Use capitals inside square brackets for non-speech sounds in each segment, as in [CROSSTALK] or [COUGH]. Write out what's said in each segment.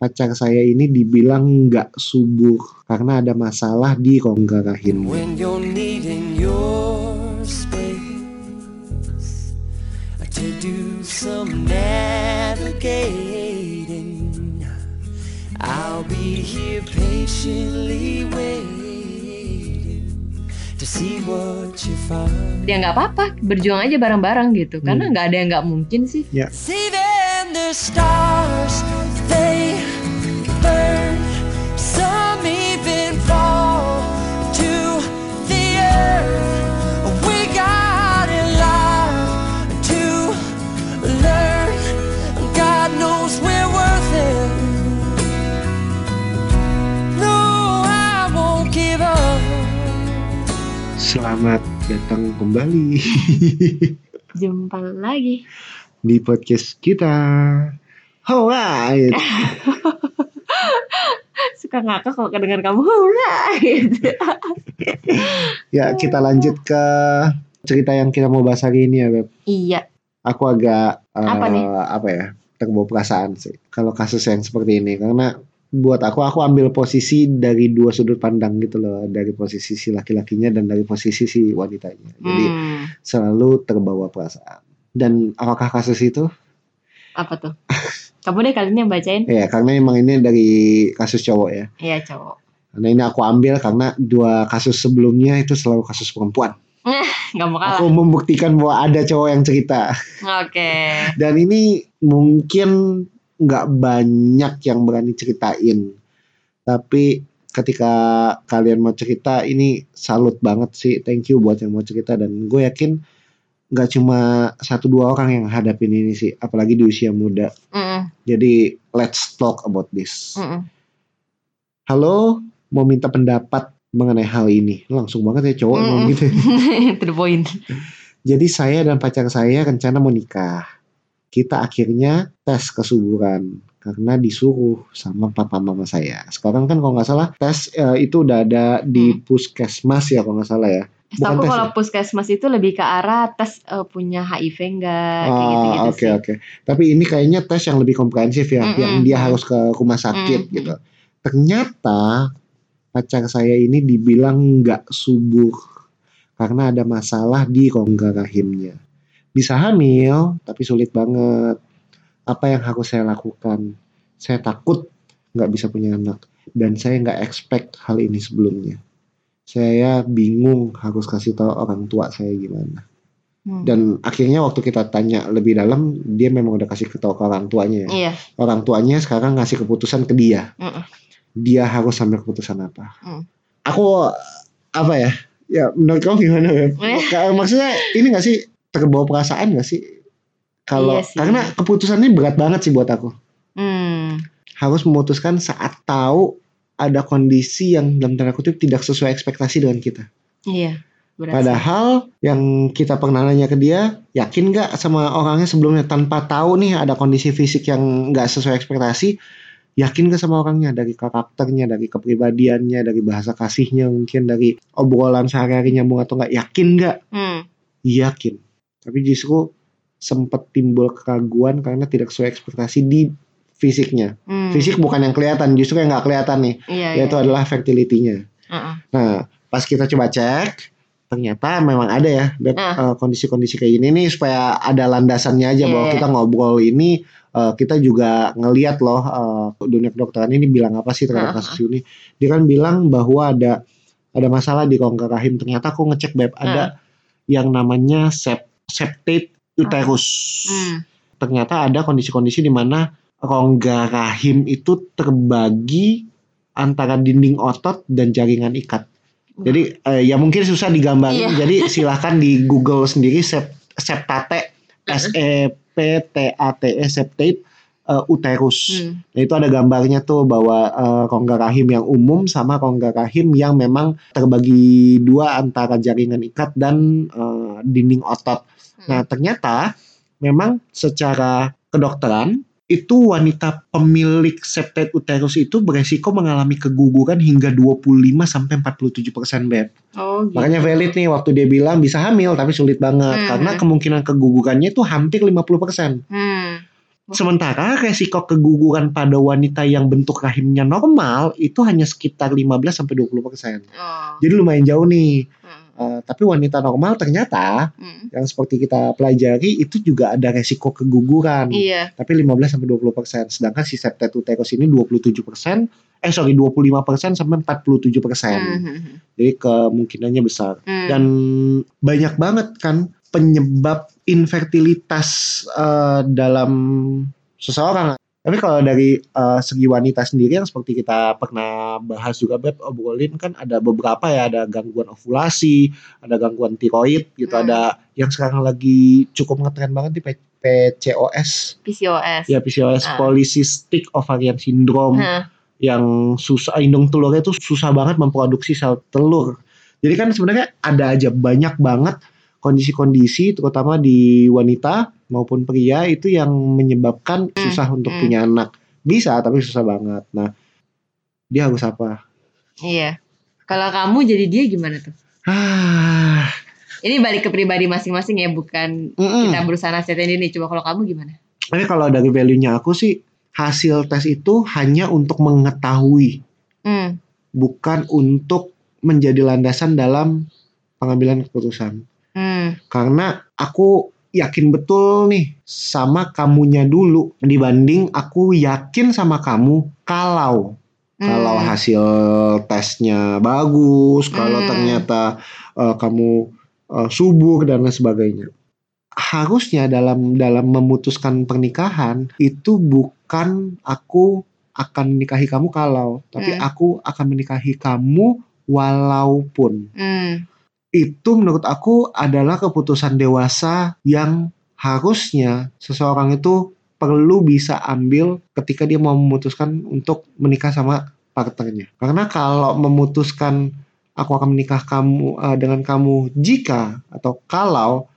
pacar saya ini dibilang nggak subur karena ada masalah di rongga rahim. When you're needing your space to do some navigating, I'll be here patiently waiting to see what you find. ya nggak apa-apa. Berjuang aja bareng-barang gitu. Karena nggak ada yang nggak mungkin sih. See then the stars, kembali [LAUGHS] jumpa lagi di podcast kita. Alright. [LAUGHS] suka ngakak kalau kedengar kamu gitu [LAUGHS] Ya kita lanjut ke cerita yang kita mau bahas hari ini ya Beb. iya Aku agak eh, Apa nih? apa ya terbawa perasaan sih kalau kasus yang seperti ini karena buat aku aku ambil posisi dari dua sudut pandang gitu loh. Dari posisi si laki-lakinya dan dari posisi si wanitanya. Jadi Hmm, selalu terbawa perasaan. Dan apakah kasus itu? Apa tuh? Kamu deh kali ini yang bacain. Ya karena emang ini dari kasus cowok ya. Iya cowok. Karena ini aku ambil karena dua kasus sebelumnya itu selalu kasus perempuan. [LAUGHS] Nggak mau kalah. Aku membuktikan bahwa ada cowok yang cerita. Oke. Dan ini mungkin nggak banyak yang berani ceritain. Tapi ketika kalian mau cerita ini salut banget sih. Thank you buat yang mau cerita. Dan gue yakin nggak cuma satu dua orang yang hadapin ini sih. Apalagi di usia muda. Mm-mm, jadi let's talk about this. Mm-mm. halo mau minta pendapat mengenai hal ini. Langsung banget ya cowok emang Mm-mm. gitu ya. [LAUGHS] to the point. Jadi saya dan pacar saya rencana mau nikah. Kita akhirnya tes kesuburan karena disuruh sama papa mama saya. Sekarang kan kalau nggak salah tes eh, itu udah ada di Hmm. puskesmas ya kalau nggak salah ya. Bukan Setahu tes kalau ya? puskesmas itu lebih ke arah tes eh, punya HIV enggak kayak Ah, gitu-gitu oke sih. oke. Tapi ini kayaknya tes yang lebih komprehensif ya, Mm-mm. yang dia harus ke rumah sakit Mm-mm. gitu. Ternyata pacar saya ini dibilang nggak subur karena ada masalah di rongga rahimnya. Bisa hamil, tapi sulit banget. Apa yang harus saya lakukan? Saya takut nggak bisa punya anak dan saya nggak expect hal ini sebelumnya. Saya bingung harus kasih tahu orang tua saya gimana Hmm. dan akhirnya waktu kita tanya lebih dalam dia memang udah kasih tahu ke orang tuanya ya. Iya. orang tuanya sekarang ngasih keputusan ke dia Mm-mm. dia harus ambil keputusan apa Hmm. aku apa ya ya menurut kamu gimana Beb? [LAUGHS] Kayak maksudnya ini gak sih terbawa perasaan gak sih kalau Iya sih. karena keputusannya berat banget sih buat aku Hmm. harus memutuskan saat tahu ada kondisi yang dalam tanda kutip tidak sesuai ekspektasi dengan kita Iya. Berat sih. Padahal yang kita pernah nanya ke dia, yakin nggak sama orangnya sebelumnya tanpa tahu nih ada kondisi fisik yang nggak sesuai ekspektasi, yakin nggak sama orangnya dari karakternya, dari kepribadiannya, dari bahasa kasihnya mungkin dari obrolan sehari-hari nyambung atau nggak, yakin nggak? Hmm. Yakin. Tapi justru sempat timbul keraguan karena tidak sesuai ekspektasi di fisiknya. Hmm. Fisik bukan yang kelihatan, justru yang nggak kelihatan nih, Iya. yaitu iya. adalah fertility-nya. Heeh. Nah, pas kita coba cek, ternyata memang ada ya eh, kondisi-kondisi kayak gini nih supaya ada landasannya aja Iya, bahwa iya. kita ngobrol ini eh, kita juga ngeliat loh eh, dunia kedokteran ini bilang apa sih terhadap Ah, kasus ini. Dia kan bilang bahwa ada ada masalah di rongga rahim. Ternyata aku ngecek Beb, ada yang namanya sep, septate uterus. Hmm. Ternyata ada kondisi-kondisi di mana rongga rahim itu terbagi antara dinding otot dan jaringan ikat. Jadi eh, ya mungkin susah digambarin. Iya. Jadi silahkan di Google sendiri sep, septate S E P T A T E septate eh, uterus. Hmm. Nah, itu ada gambarnya tuh bahwa eh, rongga rahim yang umum sama rongga rahim yang memang terbagi dua antara jaringan ikat dan dinding otot. Nah, ternyata memang secara kedokteran itu wanita pemilik septate uterus itu beresiko mengalami keguguran hingga 25 sampai 47 persen beb. Oh, gitu. Makanya valid nih waktu dia bilang bisa hamil tapi sulit banget Hmm. karena kemungkinan kegugurannya itu hampir 50 persen. Hmm. Sementara resiko keguguran pada wanita yang bentuk rahimnya normal itu hanya sekitar 15 sampai 20 persen. Oh. Jadi lumayan jauh nih. Tapi wanita normal ternyata Hmm. yang seperti kita pelajari itu juga ada resiko keguguran. Iya. Tapi 15 sampai 20 persen. Sedangkan si septet uterus ini 27 persen. Eh sorry 25 persen sampai 47 persen. Hmm, hmm, hmm. Jadi kemungkinannya besar. Hmm. Dan banyak banget kan penyebab infertilitas eh, dalam seseorang. Tapi kalau dari eh, segi wanita sendiri yang seperti kita pernah bahas juga Beb obrolin kan ada beberapa ya ada gangguan ovulasi, ada gangguan tiroid gitu, Hmm. ada yang sekarang lagi cukup ngetren banget di PCOS, PCOS. ya PCOS Ah. polycystic ovarian syndrome Hah. yang susah indung telurnya itu susah banget memproduksi sel telur. Jadi kan sebenarnya ada aja banyak banget kondisi-kondisi terutama di wanita maupun pria itu yang menyebabkan susah untuk hmm. punya anak. Bisa tapi susah banget. Nah, dia harus apa? Iya. Kalau kamu jadi dia gimana tuh? Ah, Ini balik ke pribadi masing-masing ya, bukan mm-mm. kita berusaha nasihatin ini. Coba kalau kamu gimana? Tapi kalau dari value-nya aku sih hasil tes itu hanya untuk mengetahui, Hmm. bukan untuk menjadi landasan dalam pengambilan keputusan. Hmm. karena aku yakin betul nih sama kamunya dulu dibanding aku yakin sama kamu kalau kalau Hmm. hasil tesnya bagus kalau Hmm. ternyata eh, kamu eh, subur dan lain sebagainya harusnya dalam dalam memutuskan pernikahan itu bukan aku akan menikahi kamu kalau tapi Hmm. aku akan menikahi kamu walaupun Hmm. Itu menurut aku adalah keputusan dewasa yang harusnya seseorang itu perlu bisa ambil ketika dia mau memutuskan untuk menikah sama partnernya. Karena kalau memutuskan aku akan menikah kamu eh, dengan kamu jika atau kalau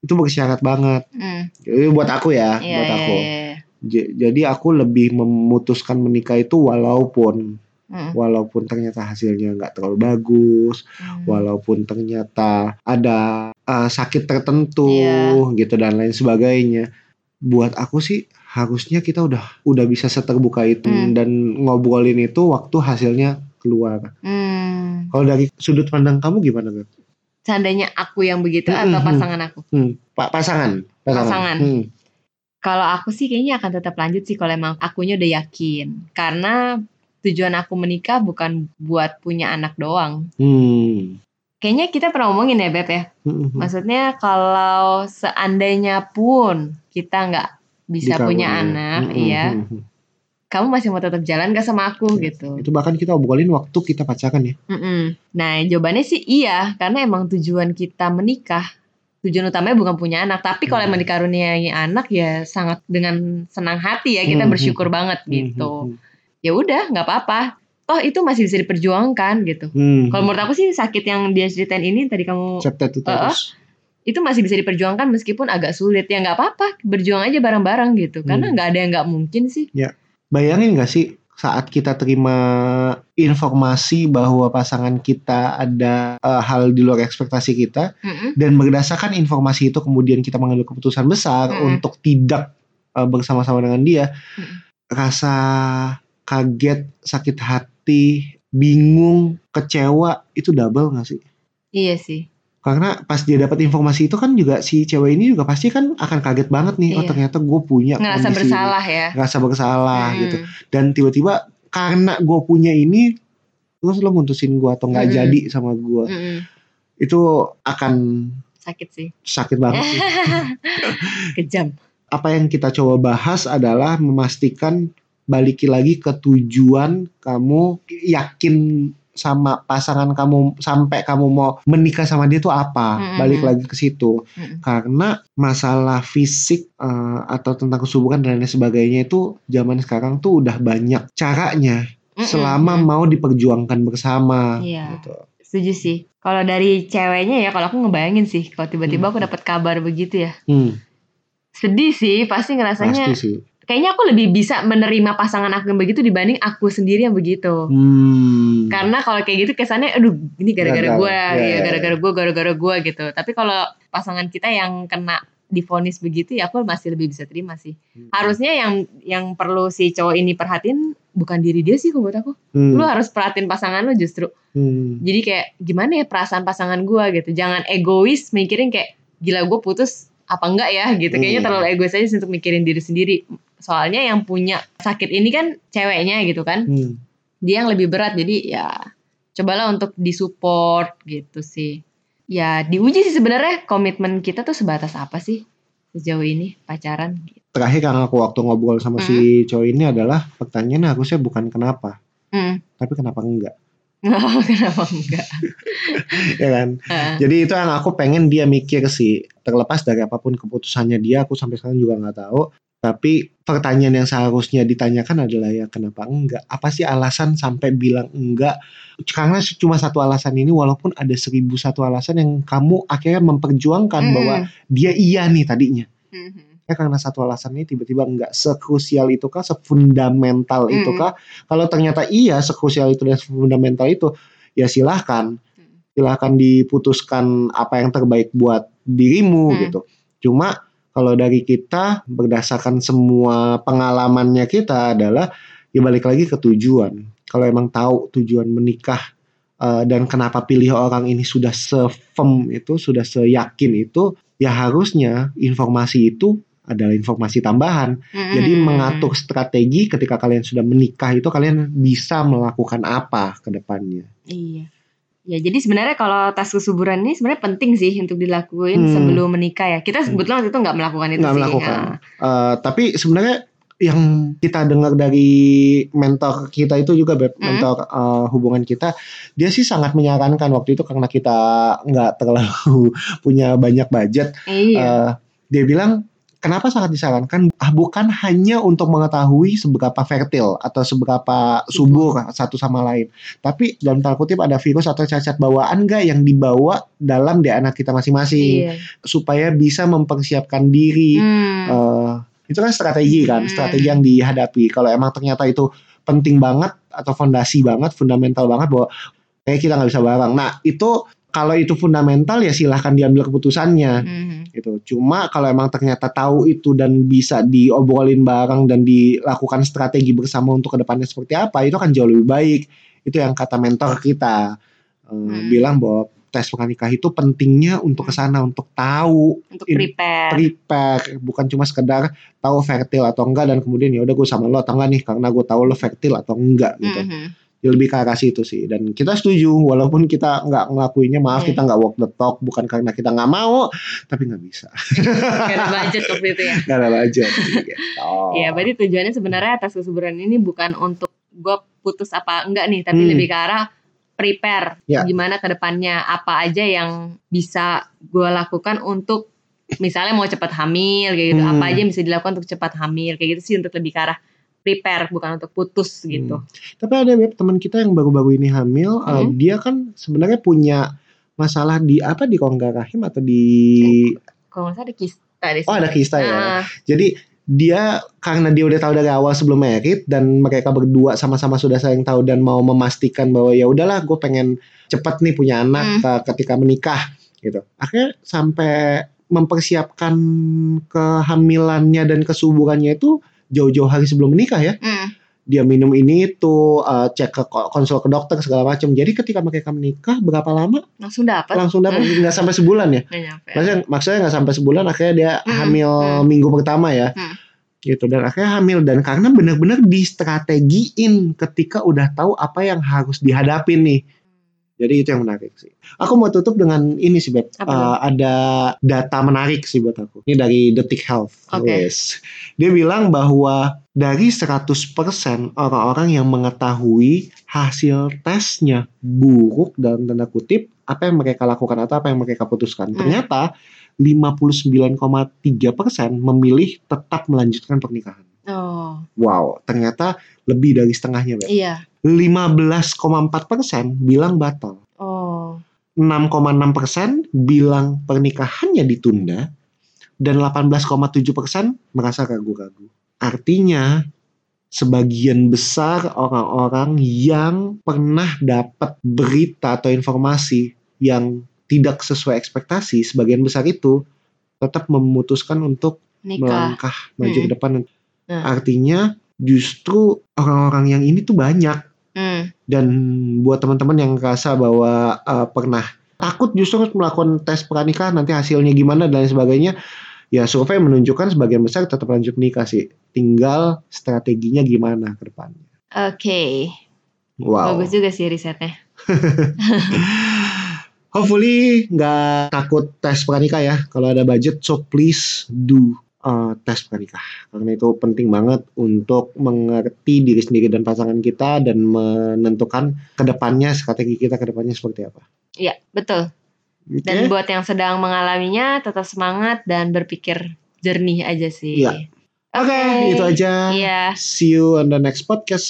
itu bersyarat banget. Hmm. Jadi buat aku ya, Iya, buat iya, aku. iya. J- Jadi aku lebih memutuskan menikah itu walaupun Walaupun ternyata hasilnya nggak terlalu bagus, Hmm. walaupun ternyata ada uh, sakit tertentu Iya. gitu dan lain sebagainya. Buat aku sih harusnya kita udah udah bisa seterbuka itu Hmm. dan ngobrolin itu waktu hasilnya keluar. Hmm. Kalau dari sudut pandang kamu gimana, Beb? Seandainya aku yang begitu Hmm, atau pasangan aku? Hmm, Pak pasangan, pasangan. Pasangan. Hmm. Kalau aku sih kayaknya akan tetap lanjut sih kalau emang akunya udah yakin. Karena tujuan aku menikah bukan buat punya anak doang. Hmm. Kayaknya kita pernah ngomongin ya Beb ya. Hmm. Maksudnya kalau seandainya pun kita nggak bisa Di punya kamu, anak, Hmm, iya. hmm, hmm. Kamu masih mau tetap jalan gak sama aku gitu. Itu bahkan kita obrolin waktu kita pacaran ya. Mm-mm. Nah jawabannya sih iya, karena emang tujuan kita menikah, tujuan utamanya bukan punya anak. Tapi kalau Hmm. emang dikaruniai anak ya sangat dengan senang hati ya kita Hmm, bersyukur banget Hmm, gitu. Hmm, Ya udah nggak apa-apa. Toh itu masih bisa diperjuangkan gitu. hmm. Kalau menurut aku sih sakit yang dia ceritain ini tadi kamu Septet itu terus. itu masih bisa diperjuangkan meskipun agak sulit ya nggak apa-apa berjuang aja bareng-bareng gitu karena Hmm. nggak ada yang nggak mungkin sih Bayangin gak sih saat kita terima informasi bahwa pasangan kita ada eh, hal di luar ekspektasi kita Mm-mm. dan berdasarkan informasi itu kemudian kita mengambil keputusan besar Mm. untuk tidak eh, bersama-sama dengan dia Mm. rasa kaget sakit hati bingung kecewa itu double gak sih iya sih karena pas dia dapat informasi itu kan juga si cewek ini juga pasti kan akan kaget banget nih oh Iya. ternyata gue punya ngerasa kondisi ini. bersalah ya ngerasa bersalah Hmm. gitu dan tiba-tiba karena gue punya ini terus lo mutusin gue atau nggak Mm-mm. jadi sama gue Mm-mm. itu akan sakit sih sakit banget sih. [LAUGHS] kejam apa yang kita coba bahas adalah memastikan baliki lagi ke tujuan kamu yakin sama pasangan kamu sampai kamu mau menikah sama dia tuh apa Mm-mm. balik lagi ke situ Mm-mm. karena masalah fisik eh, atau tentang kesuburan dan lain sebagainya itu zaman sekarang tuh udah banyak caranya Mm-mm. selama mau diperjuangkan bersama Iya. gitu. setuju sih kalau dari ceweknya ya kalau aku ngebayangin sih kalau tiba-tiba Hmm. aku dapat kabar begitu ya Hmm, sedih sih pasti ngerasanya pasti sih. Kayaknya aku lebih bisa menerima pasangan aku yang begitu dibanding aku sendiri yang begitu Hmm. karena kalau kayak gitu kesannya aduh ini gara-gara gue Ya, ya ya, gara-gara gue gara-gara gue gitu tapi kalau pasangan kita yang kena difonis begitu ya aku masih lebih bisa terima sih. Hmm. Harusnya yang yang perlu si cowok ini perhatiin bukan diri dia sih buat aku. Hmm. Lu harus perhatiin pasangan lu justru. Hmm. Jadi kayak gimana ya perasaan pasangan gua gitu. Jangan egois mikirin kayak gila gue putus apa enggak ya gitu. Kayaknya Hmm. terlalu egois aja sih untuk mikirin diri sendiri. Soalnya yang punya sakit ini kan ceweknya gitu kan. Hmm. Dia yang lebih berat jadi ya cobalah untuk disupport gitu sih. Ya diuji sih sebenarnya komitmen kita tuh sebatas apa sih sejauh ini pacaran gitu. Terakhir karena aku waktu ngobrol sama si cowok ini adalah pertanyaan harusnya bukan kenapa, Hmm. tapi kenapa enggak, [LAUGHS] Kenapa enggak? [LAUGHS] ya kan? Heeh. Jadi itu yang aku pengen dia mikir sih. Terlepas dari apa pun keputusannya dia, aku sampai sekarang juga nggak tahu. Tapi pertanyaan yang seharusnya ditanyakan adalah ya kenapa enggak? Apa sih alasan sampai bilang enggak? Karena cuma satu alasan ini, walaupun ada seribu satu alasan yang kamu akhirnya memperjuangkan Mm-mm. bahwa dia iya nih tadinya. Mhm. Ya karena satu alasan ini tiba-tiba enggak sekrusial itu kah, sefundamental itu kah? Kalau ternyata iya sekrusial itu dan sefundamental itu, ya silahkan silahkan diputuskan apa yang terbaik buat dirimu Hmm. gitu. Cuma kalau dari kita berdasarkan semua pengalamannya kita adalah ya balik lagi ke tujuan. Kalau emang tahu tujuan menikah eh, dan kenapa pilih orang ini sudah sefirm itu, sudah seyakin itu, ya harusnya informasi itu adalah informasi tambahan. Jadi Mhm. mengatur strategi ketika kalian sudah menikah itu kalian bisa melakukan apa ke depannya. Iya. Ya jadi sebenarnya kalau tes kesuburan ini sebenarnya penting sih untuk dilakuin Hmm. sebelum menikah ya. Kita kebetulan waktu itu nggak melakukan itu Nggak sih. melakukan. Ah. Eh, tapi sebenarnya yang kita dengar dari mentor kita itu juga Beb, Hmm. mentor eh, hubungan kita, dia sih sangat menyarankan waktu itu karena kita nggak terlalu [LAUGHS] punya banyak budget. Iya. eh, dia bilang kenapa sangat disarankan ah, bukan hanya untuk mengetahui seberapa fertil atau seberapa subur satu sama lain, tapi dalam tanda kutip ada virus atau cacat bawaan nggak yang dibawa dalam DNA kita masing-masing Iya. supaya bisa mempersiapkan diri. Hmm. Eh, itu kan strategi kan, Hmm. strategi yang dihadapi. Kalau emang ternyata itu penting banget atau fondasi banget, fundamental banget bahwa kayak kita nggak bisa bareng. Nah itu kalau itu fundamental ya silahkan diambil keputusannya Mhm. gitu. Cuma kalau emang ternyata tahu itu dan bisa diobrolin bareng dan dilakukan strategi bersama untuk ke depannya seperti apa, itu kan jauh lebih baik. Itu yang kata mentor kita Hmm. bilang bahwa tes pernikah itu pentingnya untuk Hmm. ke sana untuk tahu Untuk prepare. prepare bukan cuma sekedar tahu fertil atau enggak dan kemudian ya udah gue sama lo atau enggak nih karena gue tahu lo fertil atau enggak gitu Mhm. Ya, lebih ke arah situ sih dan kita setuju walaupun kita nggak ngelakuinnya maaf Iya. kita nggak walk the talk bukan karena kita nggak mau tapi nggak bisa Gak ada budget waktu itu ya. nggak ada budget gitu. Iya, berarti tujuannya sebenarnya tes kesuburan ini bukan untuk gue putus apa enggak nih, tapi Hmm. lebih ke arah prepare Ya. gimana ke depannya apa aja yang bisa gue lakukan untuk misalnya mau cepat hamil kayak gitu, Hmm. apa aja yang bisa dilakukan untuk cepat hamil kayak gitu sih untuk lebih ke arah prepare bukan untuk putus gitu. tapi ada web teman kita yang baru-baru ini hamil eh, Hmm. dia kan sebenarnya punya masalah di apa di rongga rahim atau di Kalau nggak salah ada kista di oh ada kista ya Ah, Jadi dia karena dia udah tahu dari awal sebelum merit dan mereka berdua sama-sama sudah saling tahu dan mau memastikan bahwa ya udahlah gue pengen cepet nih punya anak Hmm. ke- ketika menikah gitu. Akhirnya sampai mempersiapkan kehamilannya dan kesuburannya itu jauh-jauh hari sebelum menikah ya. mm, Dia minum ini itu uh, cek ke ko- konsul ke dokter segala macam. Jadi ketika mereka menikah berapa lama langsung dapat langsung dapat nggak sampai sebulan ya. nyampe. Maksudnya, maksudnya nggak sampai sebulan akhirnya dia Hmm, hamil hmm. minggu pertama ya. Hmm. Gitu dan akhirnya hamil dan karena benar-benar distrategiin ketika udah tahu apa yang harus dihadapin nih. Jadi itu yang menarik sih. Aku mau tutup dengan ini sih Beb. Eh, ada data menarik sih buat aku. Ini dari Detik Health. Oke. Wes. Dia bilang bahwa dari 100% orang-orang yang mengetahui hasil tesnya buruk dalam tanda kutip, apa yang mereka lakukan atau apa yang mereka putuskan. Hmm. Ternyata 59,3% memilih tetap melanjutkan pernikahan. Oh, Wow, ternyata lebih dari setengahnya, Beb. iya. 15,4% bilang batal. Oh, 6,6% bilang pernikahannya ditunda dan 18,7% merasa ragu-ragu. Artinya sebagian besar orang-orang yang pernah dapat berita atau informasi yang tidak sesuai ekspektasi, sebagian besar itu tetap memutuskan untuk Nikah. melangkah maju Mm-mm. ke depan. Hmm. Artinya justru orang-orang yang ini tuh banyak Hmm. dan buat teman-teman yang ngerasa bahwa uh, pernah takut justru melakukan tes pernikahan nanti hasilnya gimana dan lain sebagainya ya survei menunjukkan sebagian besar tetap lanjut nikah sih tinggal strateginya gimana ke depannya Oke. wow Bagus juga sih risetnya. [LAUGHS] hopefully nggak takut tes pranikah ya kalau ada budget so please do uh, tes pranikah karena itu penting banget untuk mengerti diri sendiri dan pasangan kita dan menentukan ke depannya strategi kita ke depannya seperti apa Iya, betul. Oke? Dan buat yang sedang mengalaminya tetap semangat dan berpikir jernih aja sih. Iya. Oke, itu aja. Iya. See you on the next podcast.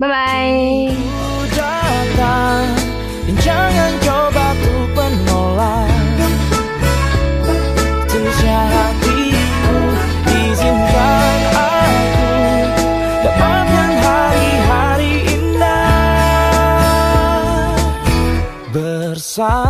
Bye bye. time.